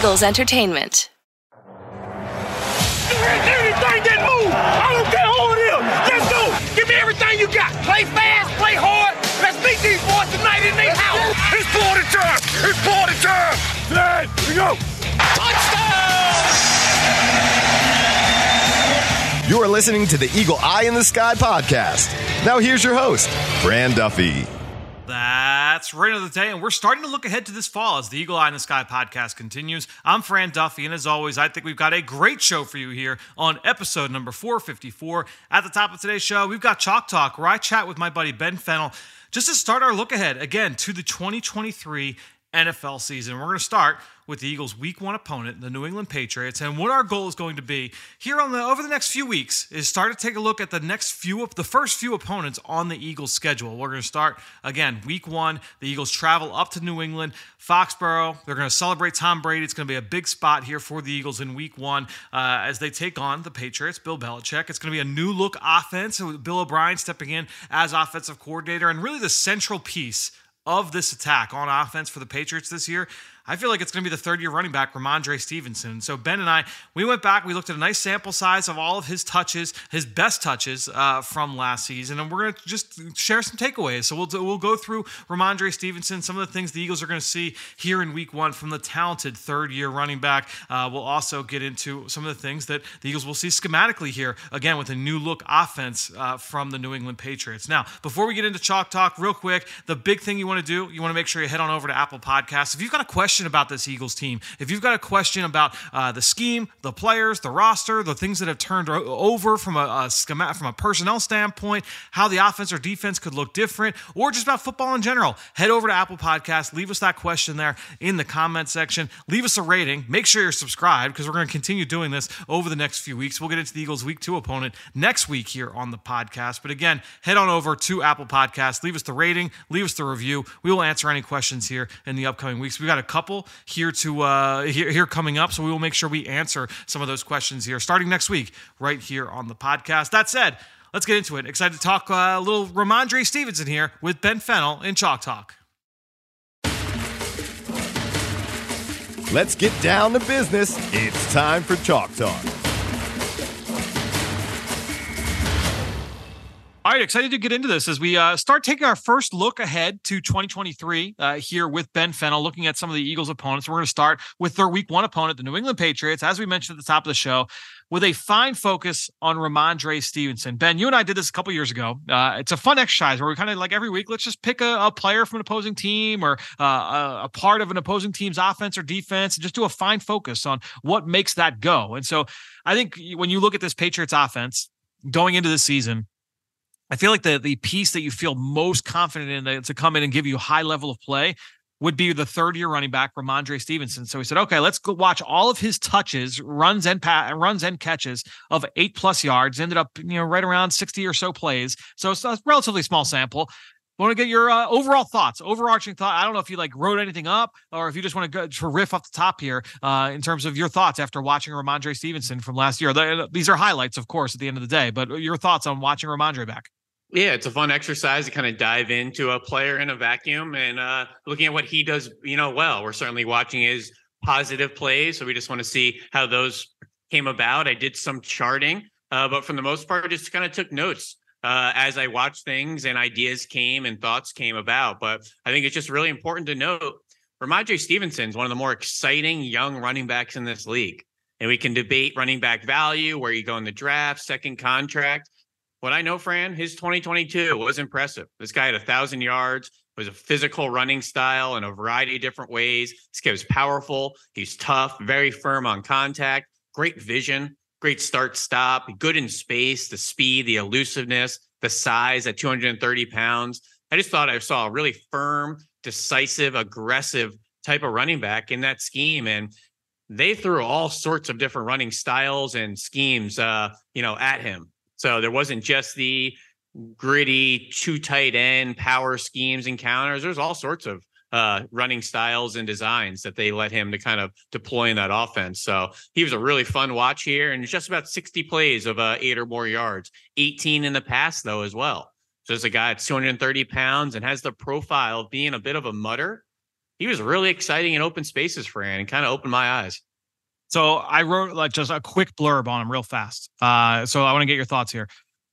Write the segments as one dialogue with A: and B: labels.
A: Eagles Entertainment.
B: Anything that move, I don't care who it is. Let's go. Give me everything you got. Play fast, play hard. Let's meet these boys tonight in their house. It's party time. It's party time. Let we go. Touchdown.
C: You are listening to the Eagle Eye in the Sky podcast. Now, here's your host, Fran Duffy.
D: That's right of the day, and we're starting to look ahead to this fall as the Eagle Eye in the Sky podcast continues. I'm Fran Duffy, and as always, I think we've got a great show for you here on episode number 454. At the top of today's show, we've got Chalk Talk, where I chat with my buddy Ben Fennell just to start our look ahead again to the 2023 NFL season. We're going to start with the Eagles' Week One opponent, the New England Patriots, and what our goal is going to be here on the over the next few weeks is start to take a look at the next few, the first few opponents on the Eagles' schedule. We're going to start again Week One. The Eagles travel up to New England, Foxborough. They're going to celebrate Tom Brady. It's going to be a big spot here for the Eagles in Week One uh, as they take on the Patriots. Bill Belichick. It's going to be a new look offense. with Bill O'Brien stepping in as offensive coordinator, and really the central piece of this attack on offense for the Patriots this year I feel like it's going to be the third year running back, Rhamondre Stevenson. So Ben and I, we went back, we looked at a nice sample size of all of his touches, his best touches uh, from last season, and we're going to just share some takeaways. So we'll we'll go through Rhamondre Stevenson, some of the things the Eagles are going to see here in Week One from the talented third year running back. Uh, we'll also get into some of the things that the Eagles will see schematically here again with a new look offense uh, from the New England Patriots. Now, before we get into chalk talk, real quick, the big thing you want to do, you want to make sure you head on over to Apple Podcasts. If you've got a question question about this Eagles team, if you've got a question about uh, the scheme, the players, the roster, the things that have turned over from a, a schema, from a personnel standpoint, how the offense or defense could look different, or just about football in general, head over to Apple Podcasts, leave us that question there in the comment section, leave us a rating, make sure you're subscribed because we're going to continue doing this over the next few weeks. We'll get into the Eagles' Week Two opponent next week here on the podcast. But again, head on over to Apple Podcasts, leave us the rating, leave us the review. We will answer any questions here in the upcoming weeks. We've got a couple couple here to uh, here, here coming up. So we will make sure we answer some of those questions here starting next week, right here on the podcast. That said, let's get into it. Excited to talk uh, a little Rhamondre Stevenson here with Ben Fennell in Chalk Talk.
C: Let's get down to business. It's time for Chalk Talk.
D: All right, excited to get into this as we uh, start taking our first look ahead to 2023 uh, here with Ben Fennell, looking at some of the Eagles' opponents. We're going to start with their Week One opponent, the New England Patriots, as we mentioned at the top of the show, with a fine focus on Rhamondre Stevenson. Ben, you and I did this a couple years ago. Uh, it's a fun exercise where we kind of like every week, let's just pick a, a player from an opposing team or uh, a, a part of an opposing team's offense or defense, and just do a fine focus on what makes that go. And so, I think when you look at this Patriots offense going into the season I feel like the the piece that you feel most confident in to come in and give you high level of play would be the third year running back Rhamondre Stevenson. So he said, okay, let's go watch all of his touches, runs and runs and catches of eight plus yards. Ended up, you know, right around 60 or so plays. So it's a relatively small sample. want to get your uh, overall thoughts, overarching thought. I don't know if you like wrote anything up or if you just want to go to riff off the top here uh, in terms of your thoughts after watching Rhamondre Stevenson from last year. These are highlights, of course, at the end of the day, but your thoughts on watching Rhamondre back.
E: Yeah, it's a fun exercise to kind of dive into a player in a vacuum and uh, looking at what he does, you know, well. We're certainly watching his positive plays, so we just want to see how those came about. I did some charting, uh, but for the most part, just kind of took notes uh, as I watched things and ideas came and thoughts came about. But I think it's just really important to note Rhamondre Stevenson is one of the more exciting young running backs in this league. And we can debate running back value, where you go in the draft, second contract what I know, Fran, his 2022 was impressive. This guy had a thousand yards, was a physical running style in a variety of different ways. This guy was powerful. He's tough, very firm on contact, great vision, great start stop, good in space, the speed, the elusiveness, the size at 230 pounds. I just thought I saw a really firm, decisive, aggressive type of running back in that scheme. And they threw all sorts of different running styles and schemes, uh, you know, at him. So there wasn't just the gritty two tight end power schemes and counters. There's all sorts of uh, running styles and designs that they let him to kind of deploy in that offense. So he was a really fun watch here, and just about 60 plays of uh, eight or more yards, 18 in the past though as well. So there's a guy at 230 pounds and has the profile of being a bit of a mutter, he was really exciting in open spaces, Fran, and kind of opened my eyes.
D: So I wrote like just a quick blurb on him real fast. Uh, so I want to get your thoughts here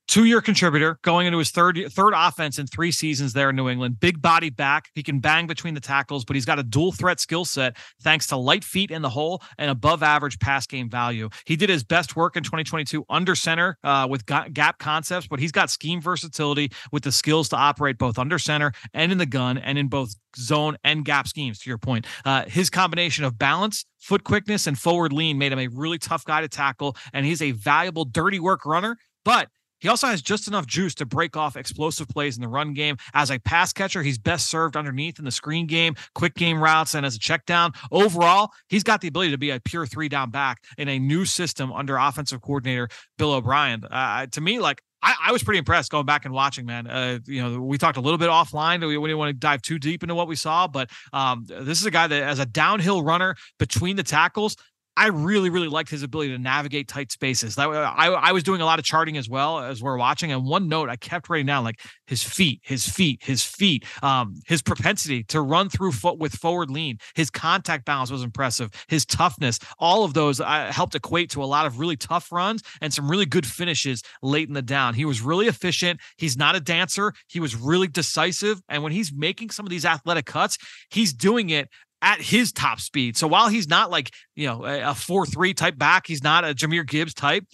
D: two-year contributor going into his third third offense in three seasons there in New England. Big body back. He can bang between the tackles, but he's got a dual threat skill set thanks to light feet in the hole and above average pass game value. He did his best work in 2022 under center uh, with gap concepts, but he's got scheme versatility with the skills to operate both under center and in the gun and in both zone and gap schemes. To your point, uh, his combination of balance, foot quickness, and forward lean made him a really tough guy to tackle, and he's a valuable dirty work runner. But he also has just enough juice to break off explosive plays in the run game. As a pass catcher, he's best served underneath in the screen game, quick game routes, and as a check down. Overall, he's got the ability to be a pure three down back in a new system under offensive coordinator Bill O'Brien. Uh, to me, like I, I, was pretty impressed going back and watching, man. Uh, you know, we talked a little bit offline. We, we didn't want to dive too deep into what we saw, but um, this is a guy that, as a downhill runner between the tackles, I really, really liked his ability to navigate tight spaces. That I, I was doing a lot of charting as well as we're watching. And one note I kept writing down like his feet, his feet, his feet, um, his propensity to run through foot with forward lean, his contact balance was impressive. His toughness, all of those uh, helped equate to a lot of really tough runs and some really good finishes late in the down. He was really efficient. He's not a dancer. He was really decisive. And when he's making some of these athletic cuts, he's doing it at his top speed. So while he's not like, you know, a 4-3 type back, he's not a Jahmyr Gibbs type.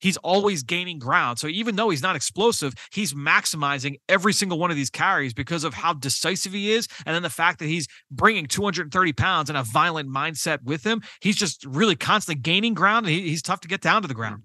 D: He's always gaining ground. So even though he's not explosive, he's maximizing every single one of these carries because of how decisive he is. And then the fact that he's bringing 230 pounds and a violent mindset with him, he's just really constantly gaining ground. And he, he's tough to get down to the ground.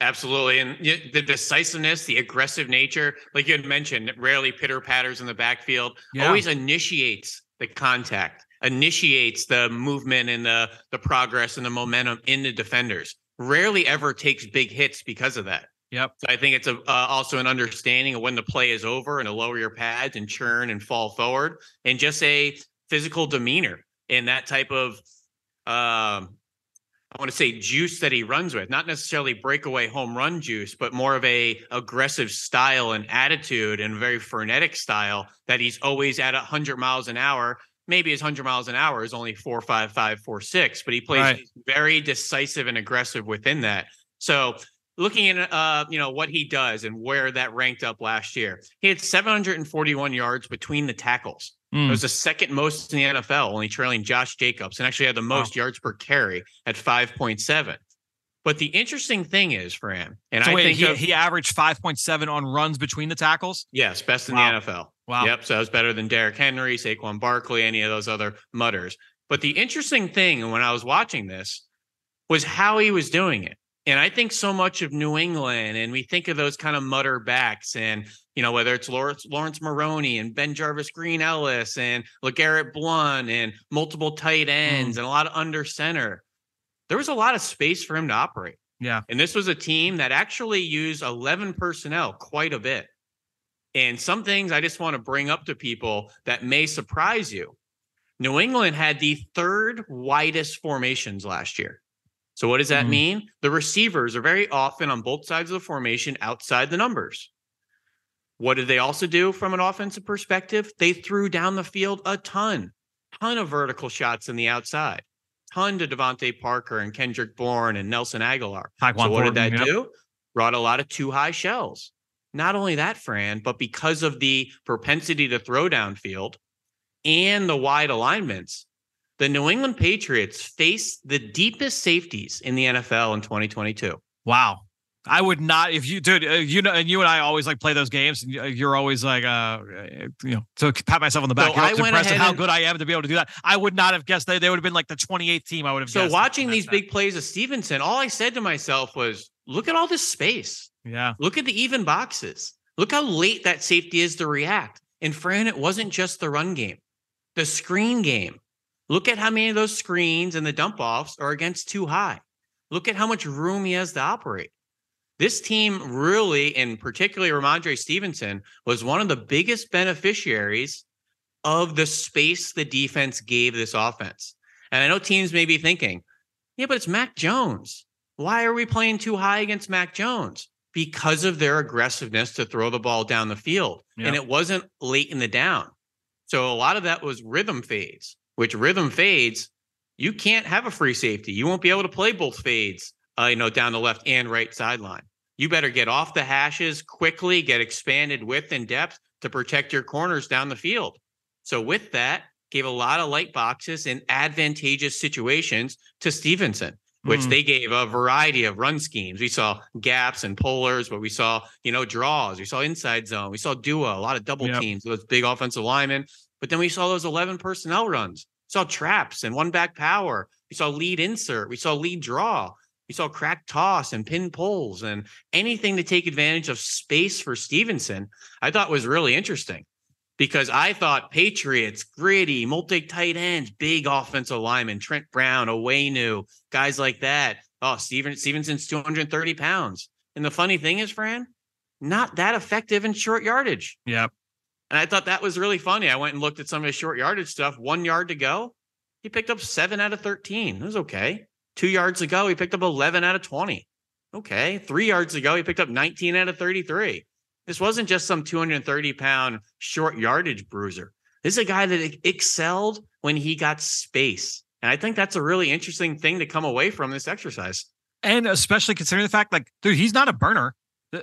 E: Absolutely. And the decisiveness, the aggressive nature, like you had mentioned, rarely pitter patters in the backfield, yeah. always initiates the contact initiates the movement and the the progress and the momentum in the defenders. Rarely ever takes big hits because of that.
D: Yep.
E: So I think it's a, uh, also an understanding of when the play is over and to lower your pads and churn and fall forward and just a physical demeanor and that type of um, I want to say juice that he runs with, not necessarily breakaway home run juice, but more of a aggressive style and attitude and very frenetic style that he's always at 100 miles an hour maybe his 100 miles an hour is only four five five four six but he plays right. very decisive and aggressive within that so looking at uh you know what he does and where that ranked up last year he had 741 yards between the tackles mm. it was the second most in the nfl only trailing josh jacobs and actually had the most wow. yards per carry at 5.7 but the interesting thing is for him, and so I wait, think
D: he,
E: of,
D: he averaged 5.7 on runs between the tackles.
E: Yes, best in wow. the NFL. Wow. Yep. So it was better than Derrick Henry, Saquon Barkley, any of those other mutters. But the interesting thing when I was watching this was how he was doing it. And I think so much of New England, and we think of those kind of mutter backs, and you know whether it's Lawrence, Laurence Maroney and BenJarvus Green-Ellis and LeGarrette Blunt and multiple tight ends mm. and a lot of under center. There was a lot of space for him to operate.
D: Yeah.
E: And this was a team that actually used 11 personnel quite a bit. And some things I just want to bring up to people that may surprise you. New England had the third widest formations last year. So, what does that mm-hmm. mean? The receivers are very often on both sides of the formation outside the numbers. What did they also do from an offensive perspective? They threw down the field a ton, ton of vertical shots in the outside, ton to DeVante Parker and Kendrick Bourne and Nelson Agholor. so, what did that yep. do? Brought a lot of two high shells. Not only that, Fran, but because of the propensity to throw downfield and the wide alignments, the New England Patriots face the deepest safeties in the NFL in 2022.
D: Wow. I would not if you dude uh, you know and you and I always like play those games and you're always like uh you know to pat myself on the back so you're impressed at how good I am to be able to do that I would not have guessed they, they would have been like the 28th team I would have
E: so watching these big plays of Stevenson all I said to myself was look at all this space
D: yeah.
E: Look at the even boxes. Look how late that safety is to react. And Fran, it wasn't just the run game, the screen game. Look at how many of those screens and the dump offs are against two high. Look at how much room he has to operate. This team really, and particularly Rhamondre Stevenson, was one of the biggest beneficiaries of the space the defense gave this offense. And I know teams may be thinking, yeah, but it's Mac Jones. Why are we playing two high against Mac Jones? because of their aggressiveness to throw the ball down the field. Yep. And it wasn't late in the down. So a lot of that was rhythm fades. which rhythm fades, you can't have a free safety. You won't be able to play both fades, uh, you know, down the left and right sideline. You better get off the hashes quickly, get expanded width and depth to protect your corners down the field. So with that, gave a lot of light boxes in advantageous situations to Stevenson which mm. they gave a variety of run schemes. We saw gaps and pullers, but we saw, you know, draws. We saw inside zone. We saw duo, a lot of double yep. teams, those big offensive linemen. But then we saw those 11 personnel runs. We saw traps and one back power. We saw lead insert. We saw lead draw. We saw crack toss and pin pulls and anything to take advantage of space for Stevenson, I thought was really interesting because I thought Patriots, gritty, multi tight ends, big offensive linemen, Trent Brown, Onwenu, guys like that. Oh, Steven Stevenson's 230 pounds. And the funny thing is, Fran, not that effective in short yardage.
D: Yep.
E: And I thought that was really funny. I went and looked at some of his short yardage stuff. One yard to go, he picked up seven out of 13. It was okay. Two yards ago, he picked up 11 out of 20. Okay. Three yards ago, he picked up 19 out of 33. This wasn't just some 230 pound short yardage bruiser. This is a guy that excelled when he got space. And I think that's a really interesting thing to come away from this exercise.
D: And especially considering the fact, like, dude, he's not a burner.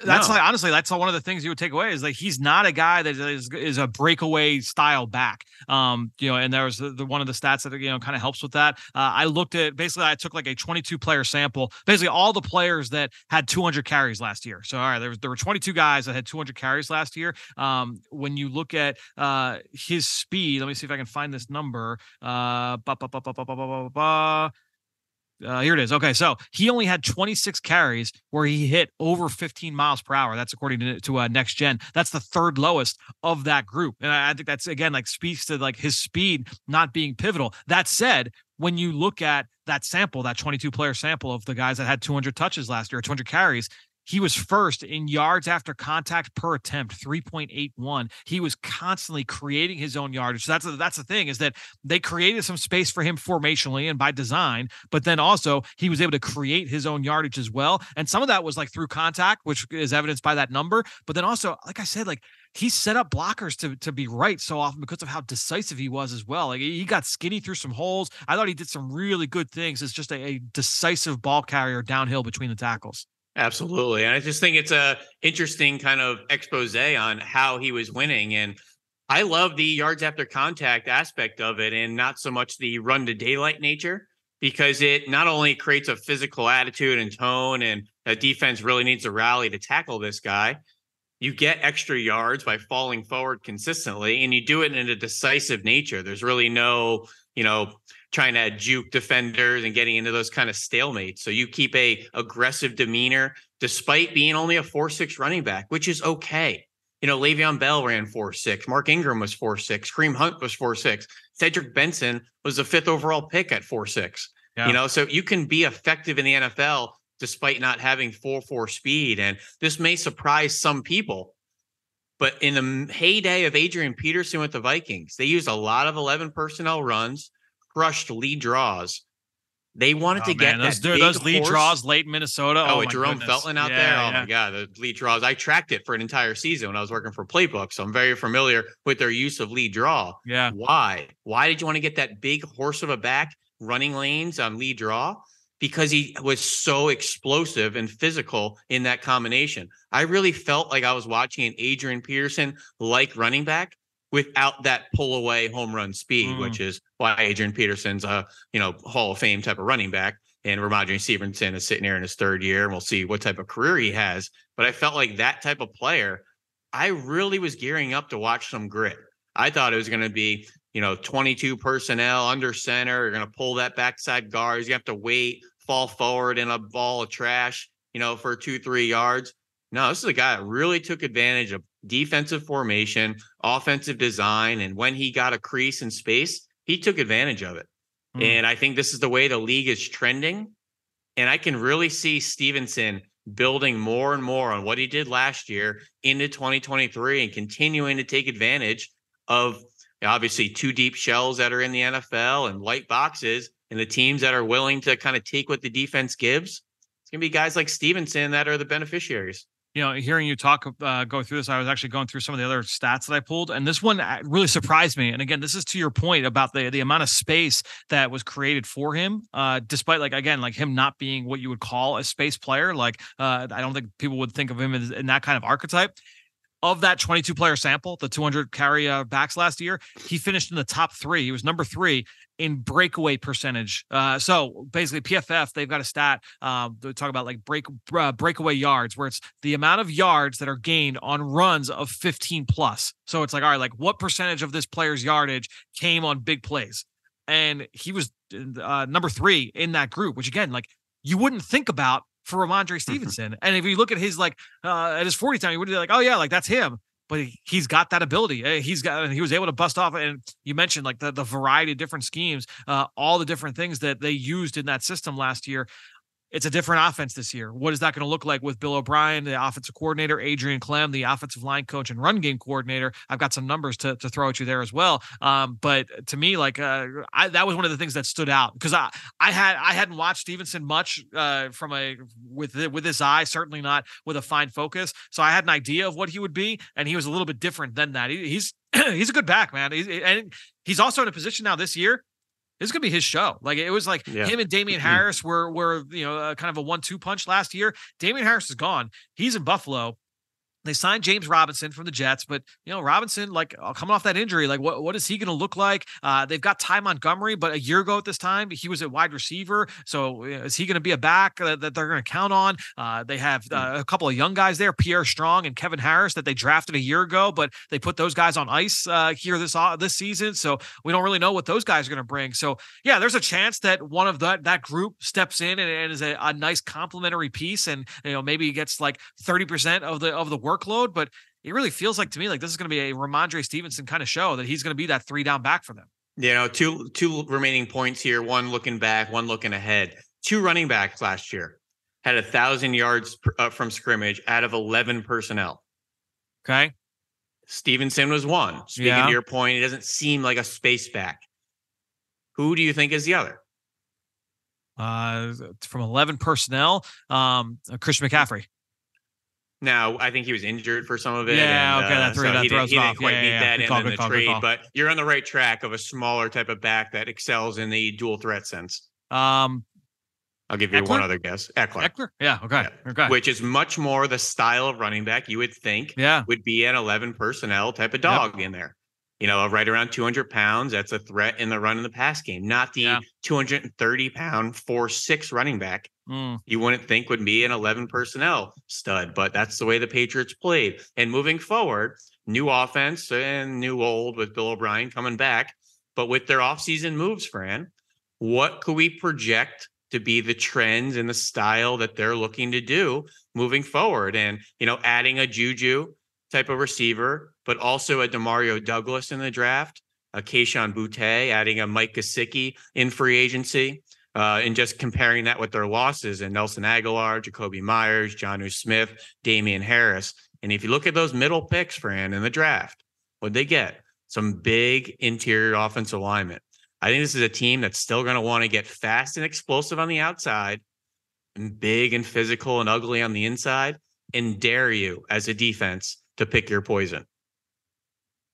D: That's no. like honestly, that's one of the things you would take away is like he's not a guy that is is a breakaway style back. Um, you know, and there was the, the one of the stats that you know kind of helps with that. Uh, I looked at basically I took like a 22 player sample, basically all the players that had 200 carries last year. So all right, there was there were 22 guys that had 200 carries last year. Um, when you look at uh his speed, let me see if I can find this number. Uh, bah, bah, bah, uh, here it is. Okay, so he only had 26 carries where he hit over 15 miles per hour. That's according to, to uh, Next Gen. That's the third lowest of that group, and I, I think that's again like speaks to like his speed not being pivotal. That said, when you look at that sample, that 22 player sample of the guys that had 200 touches last year, 200 carries, he was first in yards after contact per attempt, 3.81. He was constantly creating his own yardage. So that's that's the thing is that they created some space for him formationally and by design, but then also he was able to create his own yardage as well. And some of that was like through contact, which is evidenced by that number. But then also, like I said, like he set up blockers to to be right so often because of how decisive he was as well. Like he got skinny through some holes. I thought he did some really good things as just a, a decisive ball carrier downhill between the tackles.
E: Absolutely. And I just think it's a interesting kind of expose on how he was winning. And I love the yards after contact aspect of it and not so much the run to daylight nature because it not only creates a physical attitude and tone and a defense really needs to rally to tackle this guy. You get extra yards by falling forward consistently and you do it in a decisive nature. There's really no, you know, trying to juke defenders and getting into those kind of stalemates. So you keep a aggressive demeanor despite being only a four six running back, which is okay. You know, Le'Veon Bell ran four six, Mark Ingram was four six, Kareem Hunt was four six, Cedric Benson was the fifth overall pick at four six. Yeah. You know, so you can be effective in the NFL despite not having four four speed, and this may surprise some people. But in the heyday of Adrian Peterson with the Vikings, they used a lot of 11 personnel runs crushed lead draws. They wanted oh, to get
D: those,
E: that
D: those lead horse. draws late in Minnesota.
E: Oh, oh Jerome goodness. Felton out yeah, there. Oh yeah. my god, the lead draws. I tracked it for an entire season when I was working for Playbook, so I'm very familiar with their use of lead draw.
D: Yeah.
E: Why? Why did you want to get that big horse of a back running lanes on lead draw? Because he was so explosive and physical in that combination. I really felt like I was watching an Adrian Peterson like running back without that pull away home run speed, mm. which is why Adrian Peterson's a you know Hall of Fame type of running back, and Rhamondre Stevenson is sitting here in his third year, and we'll see what type of career he has. But I felt like that type of player, I really was gearing up to watch some grit. I thought it was going to be you know 22 personnel under center. You're going to pull that backside guards. You have to wait, fall forward in a ball of trash, you know, for two three yards. No, this is a guy that really took advantage of defensive formation, offensive design, and when he got a crease in space, he took advantage of it. Mm. And I think this is the way the league is trending. And I can really see Stevenson building more and more on what he did last year into 2023 and continuing to take advantage of obviously two deep shells that are in the NFL and light boxes and the teams that are willing to kind of take what the defense gives. It's going to be guys like Stevenson that are the beneficiaries.
D: You know, hearing you talk, uh, go through this, I was actually going through some of the other stats that I pulled, and this one uh, really surprised me. And again, this is to your point about the the amount of space that was created for him, uh, despite like again, like him not being what you would call a space player. Like, uh, I don't think people would think of him as in that kind of archetype of that 22 player sample, the 200 carry uh, backs last year, he finished in the top three. He was number three in breakaway percentage. Uh, so basically, PFF they've got a stat. Uh, they talk about like break uh, breakaway yards, where it's the amount of yards that are gained on runs of 15 plus. So it's like, all right, like what percentage of this player's yardage came on big plays? And he was uh, number three in that group, which again, like you wouldn't think about for Rhamondre mm-hmm. Stevenson. and if you look at his like uh, at his 40 time, you would be like, oh yeah, like that's him. But he's got that ability. Eh, he's got and he was able to bust off. And you mentioned like the, the variety of different schemes, uh, all the different things that they used in that system last year it's a different offense this year. What is that going to look like with Bill O'Brien, the offensive coordinator, Adrian Klemm, the offensive line coach and run game coordinator? I've got some numbers to, to throw at you there as well. Um, but to me, like uh, I, that was one of the things that stood out because I I had I hadn't watched Stevenson much uh, from a with with his eye, certainly not with a fine focus. So I had an idea of what he would be, and he was a little bit different than that. He, he's he's a good back, man. And he's also in a position now this year this is gonna be his show. Like it was like yeah. him and Damien mm-hmm. Harris were were you know uh, kind of a one two punch last year. Damien Harris is gone. He's in Buffalo. They signed James Robinson from the Jets, but you know Robinson, like uh, coming off that injury, like what what is he going to look like? Uh, they've got Ty Montgomery, but a year ago at this time he was a wide receiver. So is he going to be a back that, that they're going to count on? Uh, they have hmm. uh, a couple of young guys there, Pierre Strong and Kevin Harris, that they drafted a year ago, but they put those guys on ice uh, here this uh, this season. So we don't really know what those guys are going to bring. So yeah, there's a chance that one of that that group steps in and, and is a, a nice complementary piece, and you know maybe gets like thirty percent of the of the work workload, but it really feels like to me like this is going to be a Rhamondre Stevenson kind of show that he's going to be that three down back for them.
E: You know, two two remaining points here. One looking back, one looking ahead. Two running backs last year had a thousand yards uh, from scrimmage out of eleven personnel.
D: Okay.
E: Stevenson was one. Speaking yeah. to your point, it doesn't seem like a space back. Who do you think is the other?
D: Uh, from eleven personnel, um, Christian McCaffrey.
E: Now, I think he was injured for some of it.
D: Yeah, and, okay, that's uh, right. So that
E: he,
D: didn't,
E: he didn't quite
D: yeah,
E: meet
D: yeah,
E: that
D: yeah.
E: in,
D: Call,
E: in the
D: call,
E: trade, but you're on the right track of a smaller type of back that excels in the dual threat sense.
D: Um,
E: I'll give you Ekeler? one other guess. Ekeler.
D: Ekeler? Yeah. Okay. Yeah. Okay.
E: Which is much more the style of running back you would think
D: yeah.
E: would be an 11 personnel type of dog yep. in there you know, right around 200 pounds. That's a threat in the run in the pass game, not the yeah. 230 pound four six running back. Mm. You wouldn't think would be an 11 personnel stud, but that's the way the Patriots played. And moving forward, new offense and new old with Bill O'Brien coming back, but with their offseason moves, Fran, what could we project to be the trends and the style that they're looking to do moving forward? And, you know, adding a Juju type of receiver, but also a Demario Douglas in the draft, a Kayshon Boutte, adding a Mike Gesicki in free agency, uh, and just comparing that with their losses and Nelson Agholor, Jakobi Meyers, Jonnu Smith, Damien Harris. And if you look at those middle picks, Fran, in the draft, what they get? Some big interior offensive alignment. I think this is a team that's still going to want to get fast and explosive on the outside and big and physical and ugly on the inside and dare you as a defense to pick your poison.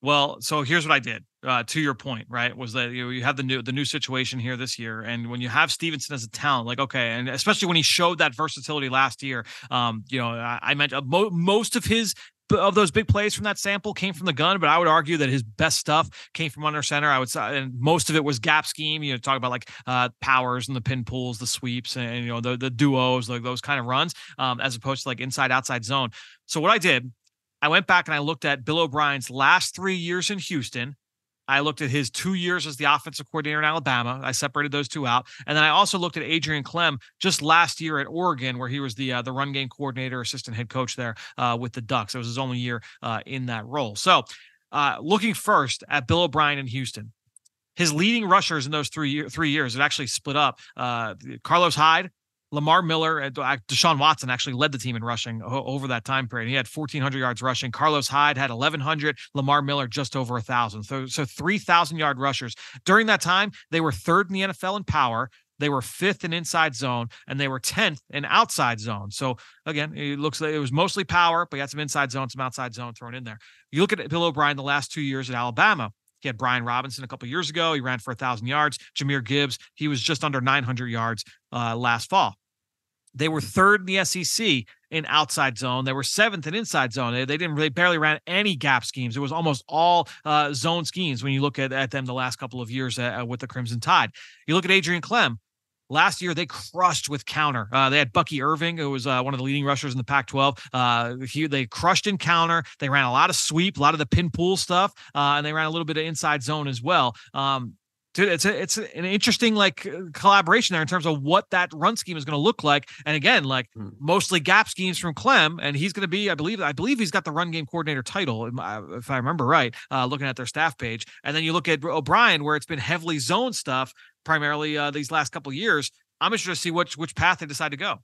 D: Well, so here's what I did. Uh, to your point, right, was that you, you have the new the new situation here this year, and when you have Stevenson as a talent, like okay, and especially when he showed that versatility last year, um, you know, I, I meant uh, mo- most of his of those big plays from that sample came from the gun, but I would argue that his best stuff came from under center. I would say, and most of it was gap scheme. You know, talk about like uh, powers and the pin pulls, the sweeps, and you know the the duos, like those kind of runs, um, as opposed to like inside outside zone. So what I did I went back and I looked at Bill O'Brien's last three years in Houston. I looked at his two years as the offensive coordinator in Alabama. I separated those two out, and then I also looked at Adrian Klemm just last year at Oregon, where he was the uh, the run game coordinator, assistant head coach there uh, with the Ducks. It was his only year uh, in that role. So, uh, looking first at Bill O'Brien in Houston, his leading rushers in those three year, three years it actually split up. Uh, Carlos Hyde Lamar Miller uh, and uh, Deshaun Watson actually led the team in rushing over that time period. He had 1,400 yards rushing. Carlos Hyde had 1,100. Lamar Miller just over 1,000. So, so 3,000 yard rushers. During that time, they were third in the NFL in power, they were fifth in inside zone, and they were 10th in outside zone. So again, it looks like it was mostly power, but you had some inside zone, some outside zone thrown in there. You look at Bill O'Brien the last two years at Alabama. He had Brian Robinson a couple years ago. He ran for a thousand yards. Jahmyr Gibbs, he was just under 900 yards uh, last fall. They were third in the SEC in outside zone. They were seventh in inside zone. They, they didn't really barely ran any gap schemes. It was almost all uh, zone schemes when you look at, at them the last couple of years uh, with the Crimson Tide. You look at Adrian Klemm. Last year, they crushed with counter. Uh, they had Bucky Irving, who was uh, one of the leading rushers in the Pac-12. Uh, he, they crushed in counter. They ran a lot of sweep, a lot of the pin pull stuff, uh, and they ran a little bit of inside zone as well. Um, dude, it's a, it's an interesting like uh, collaboration there in terms of what that run scheme is going to look like. And again, like hmm. mostly gap schemes from Klemm, and he's going to be, I believe, I believe he's got the run game coordinator title, if I remember right, uh, looking at their staff page. And then you look at O'Brien, where it's been heavily zone stuff primarily uh, these last couple years. I'm interested to see which which path they decide to go.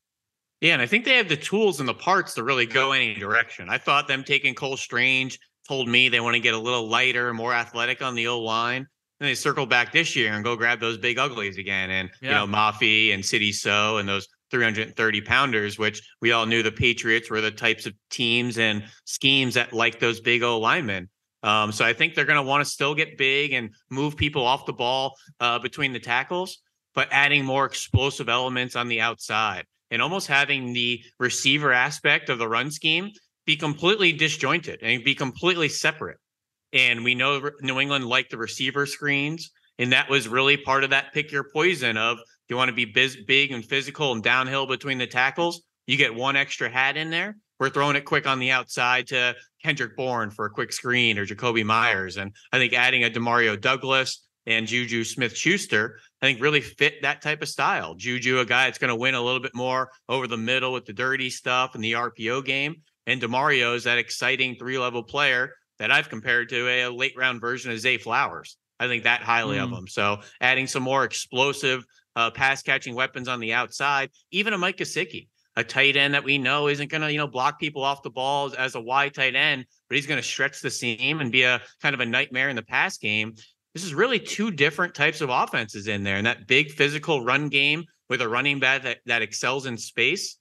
E: Yeah, and I think they have the tools and the parts to really go any direction. I thought them taking Cole Strange told me they want to get a little lighter, more athletic on the O line. And they circle back this year and go grab those big uglies again. And, yeah. you know, Mafi and Sidy Sow and those 330 pounders, which we all knew the Patriots were the types of teams and schemes that like those big O linemen. Um, so I think they're going to want to still get big and move people off the ball uh, between the tackles, but adding more explosive elements on the outside and almost having the receiver aspect of the run scheme be completely disjointed and be completely separate. And we know New England liked the receiver screens. And that was really part of that pick your poison of you want to be biz, big and physical and downhill between the tackles. You get one extra hat in there. We're throwing it quick on the outside to Kendrick Bourne for a quick screen or Jakobi Meyers. And I think adding a Demario Douglas and Juju Smith Schuster, I think really fit that type of style. Juju, a guy that's going to win a little bit more over the middle with the dirty stuff and the RPO game. And Demario is that exciting three level player that I've compared to a, a late round version of Zay Flowers. I think that highly mm. of him. So adding some more explosive uh, pass catching weapons on the outside, even a Mike Gesicki, a tight end that we know isn't going to you know block people off the balls as a wide tight end, but he's going to stretch the seam and be a kind of a nightmare in the pass game. This is really two different types of offenses in there, and that big physical run game with a running back that, that excels in space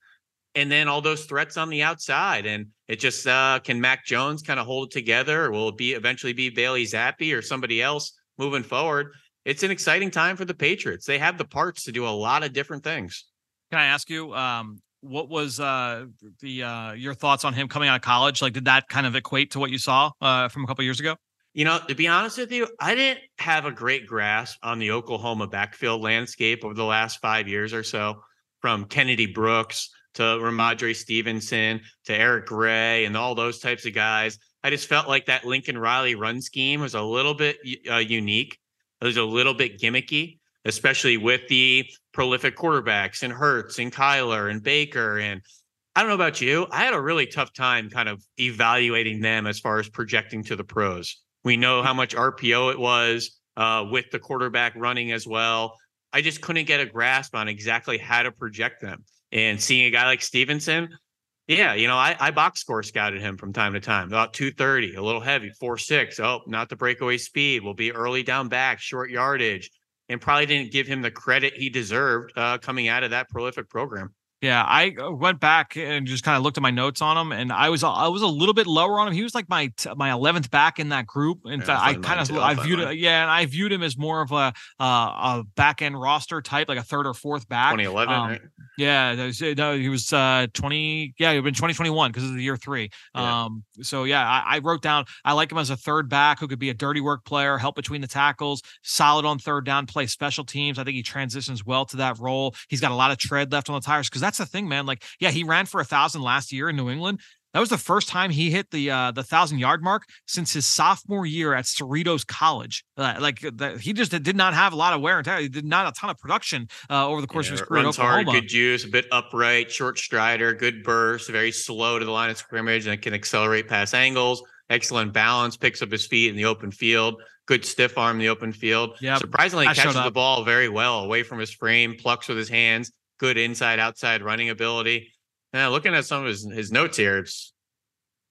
E: and then all those threats on the outside. And it just uh, can Mac Jones kind of hold it together, or will it be eventually be Bailey Zappe or somebody else moving forward? It's an exciting time for the Patriots. They have the parts to do a lot of different things.
D: Can I ask you, um, what was uh, the uh, your thoughts on him coming out of college? Like, did that kind of equate to what you saw uh, from a couple years ago?
E: You know, to be honest with you, I didn't have a great grasp on the Oklahoma backfield landscape over the last five years or so, from Kennedy Brooks to Rhamondre Stevenson to Eric Gray and all those types of guys. I just felt like that Lincoln Riley run scheme was a little bit uh, unique. It was a little bit gimmicky, especially with the prolific quarterbacks and Hurts and Kyler and Baker. And I don't know about you. I had a really tough time kind of evaluating them as far as projecting to the pros. We know how much RPO it was uh, with the quarterback running as well. I just couldn't get a grasp on exactly how to project them. And seeing a guy like Stevenson, yeah, you know, I, I box score scouted him from time to time. About 230, a little heavy, four six. Oh, not the breakaway speed. Will be early down back, short yardage, and probably didn't give him the credit he deserved uh, coming out of that prolific program.
D: Yeah, I uh, went back and just kind of looked at my notes on him, and I was I was a little bit lower on him. He was like my my eleventh back in that group. In yeah, fact, I kind of I viewed it, yeah, and I viewed him as more of a uh, a back end roster type, like a third or fourth back.
E: 2011, um, right?
D: Yeah, no, he was uh 20. Yeah, he been 2021 because of the year three. Yeah. Um, so yeah, I, I wrote down I like him as a third back who could be a dirty work player, help between the tackles, solid on third down, play special teams. I think he transitions well to that role. He's got a lot of tread left on the tires because that's the thing, man. Like, yeah, he ran for a thousand last year in New England. That was the first time he hit the uh, the thousand yard mark since his sophomore year at Cerritos College. Uh, like the, he just did not have a lot of wear and tear. He did not a ton of production uh, over the course yeah, of his career.
E: Runs hard, good juice, a bit upright, short strider, good burst, very slow to the line of scrimmage, and can accelerate past angles. Excellent balance, picks up his feet in the open field. Good stiff arm in the open field. Yeah, surprisingly catches the ball very well away from his frame, plucks with his hands good inside outside running ability. Now, looking at some of his, his notes here, it's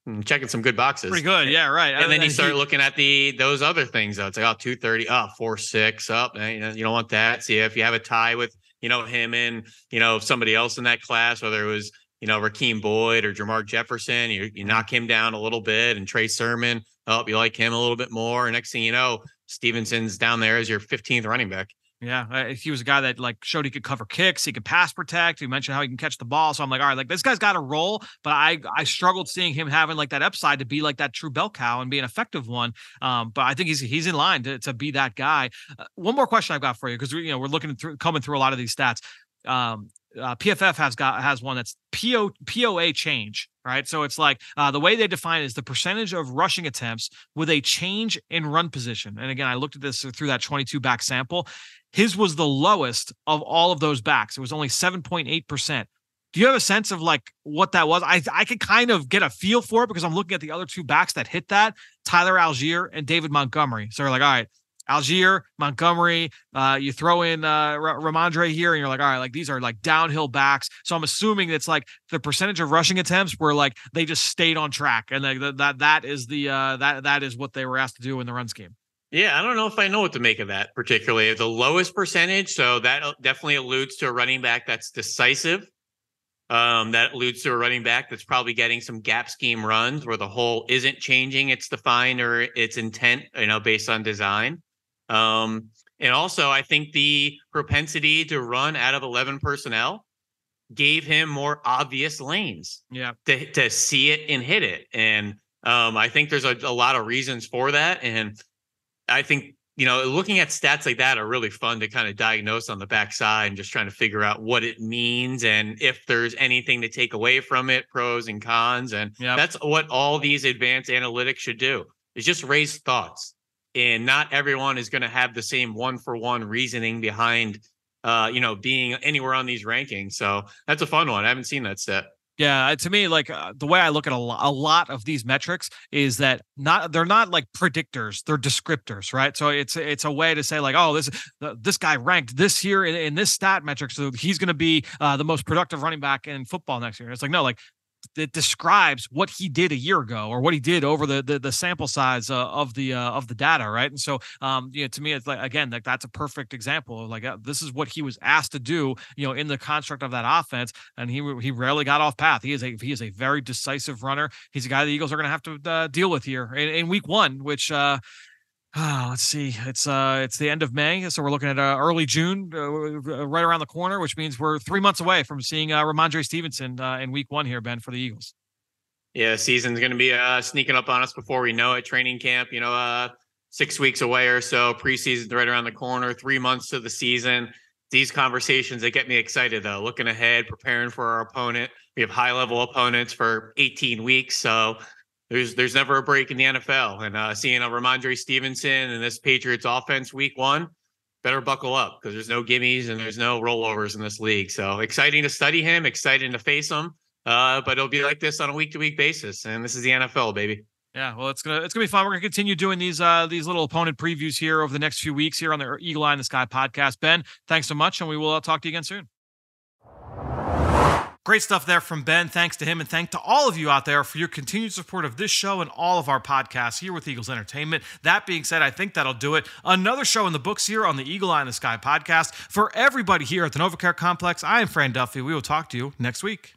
E: hmm, checking some good boxes.
D: Pretty good. Yeah, right.
E: And, and then you start looking at the those other things though. It's like oh 230, oh 4 6 up. Oh, you, know, you don't want that. See if you have a tie with you know, him and, you know, somebody else in that class, whether it was, you know, Rakeem Boyd or Jermar Jefferson, you, you knock him down a little bit and Trey Sermon, oh, you like him a little bit more. And next thing you know, Stevenson's down there as your 15th running back.
D: Yeah, he was a guy that like showed he could cover kicks, he could pass protect. He mentioned how he can catch the ball. So I'm like, all right, like this guy's got a role, but I I struggled seeing him having like that upside to be like that true bell cow and be an effective one. Um, but I think he's he's in line to, to be that guy. Uh, one more question I've got for you because you know we're looking through coming through a lot of these stats. Um, uh, PFF has got has one that's PO POA change, right? So it's like uh, the way they define is the percentage of rushing attempts with a change in run position. And again, I looked at this through that 22 back sample. His was the lowest of all of those backs. It was only 7.8 percent. Do you have a sense of like what that was? I I could kind of get a feel for it because I'm looking at the other two backs that hit that, Tyler Allgeier and David Montgomery. So we're like, all right, Allgeier, Montgomery, uh, you throw in uh, R- Rhamondre here, and you're like, all right, like these are like downhill backs. So I'm assuming it's like the percentage of rushing attempts were like they just stayed on track, and like that that is the uh, that that is what they were asked to do in the run scheme.
E: Yeah, I don't know if I know what to make of that particularly. The lowest percentage, so that definitely alludes to a running back that's decisive. Um, that alludes to a running back that's probably getting some gap scheme runs where the hole isn't changing its defined or its intent, you know, based on design. Um, and also, I think the propensity to run out of 11 personnel gave him more obvious lanes.
D: Yeah.
E: To, to see it and hit it. And um, I think there's a, a lot of reasons for that. And I think, you know, looking at stats like that are really fun to kind of diagnose on the backside and just trying to figure out what it means and if there's anything to take away from it, pros and cons. And
D: Yep.
E: that's what all these advanced analytics should do is just raise thoughts and not everyone is going to have the same one for one reasoning behind uh you know being anywhere on these rankings so that's a fun one i haven't seen that set
D: Yeah, to me, like uh, the way I look at a, lo- a lot of these metrics is that not they're not like predictors; they're descriptors, right? So it's it's a way to say like, oh, this uh, this guy ranked this here in, in this stat metric, so he's going to be uh, the most productive running back in football next year. It's like no, like it describes what he did a year ago or what he did over the the, the sample size uh, of the uh, of the data, right? And so, um, you know, to me, it's like again, like that's a perfect example of like uh, this is what he was asked to do, you know, in the construct of that offense, and he he rarely got off path. He is a he is a very decisive runner. He's a guy the Eagles are going to have to uh, deal with here in, in week one, which. Uh Ah, let's see. It's uh, it's the end of May, so we're looking at uh, early June, uh, right around the corner, which means we're three months away from seeing uh, Rhamondre Stevenson uh, in Week One here, Ben, for the Eagles.
E: yeah season's going to be uh sneaking up on us before we know it. Training camp you know uh six weeks away or so. Preseason's right around the corner three months to the season. These conversations they get me excited though. Looking ahead preparing for our opponent. We have high level opponents for 18 weeks so there's there's never a break in the NFL. And uh, seeing a Rhamondre Stevenson and this Patriots offense week one, better buckle up because there's no gimmies and there's no rollovers in this league. So exciting to study him, exciting to face him. Uh, but it'll be like this on a week to week basis. And this is the NFL, baby.
D: Yeah, well, it's gonna it's gonna be fun. We're gonna continue doing these uh these little opponent previews here over the next few weeks here on the Eagle Eye in the Sky podcast. Ben, thanks so much, and we will uh, talk to you again soon. Great stuff there from Ben. Thanks to him, and thank to all of you out there for your continued support of this show and all of our podcasts here with Eagles Entertainment. That being said, I think that'll do it. Another show in the books here on the Eagle Eye in the Sky podcast. For everybody here at the NovaCare Complex, I am Fran Duffy. We will talk to you next week.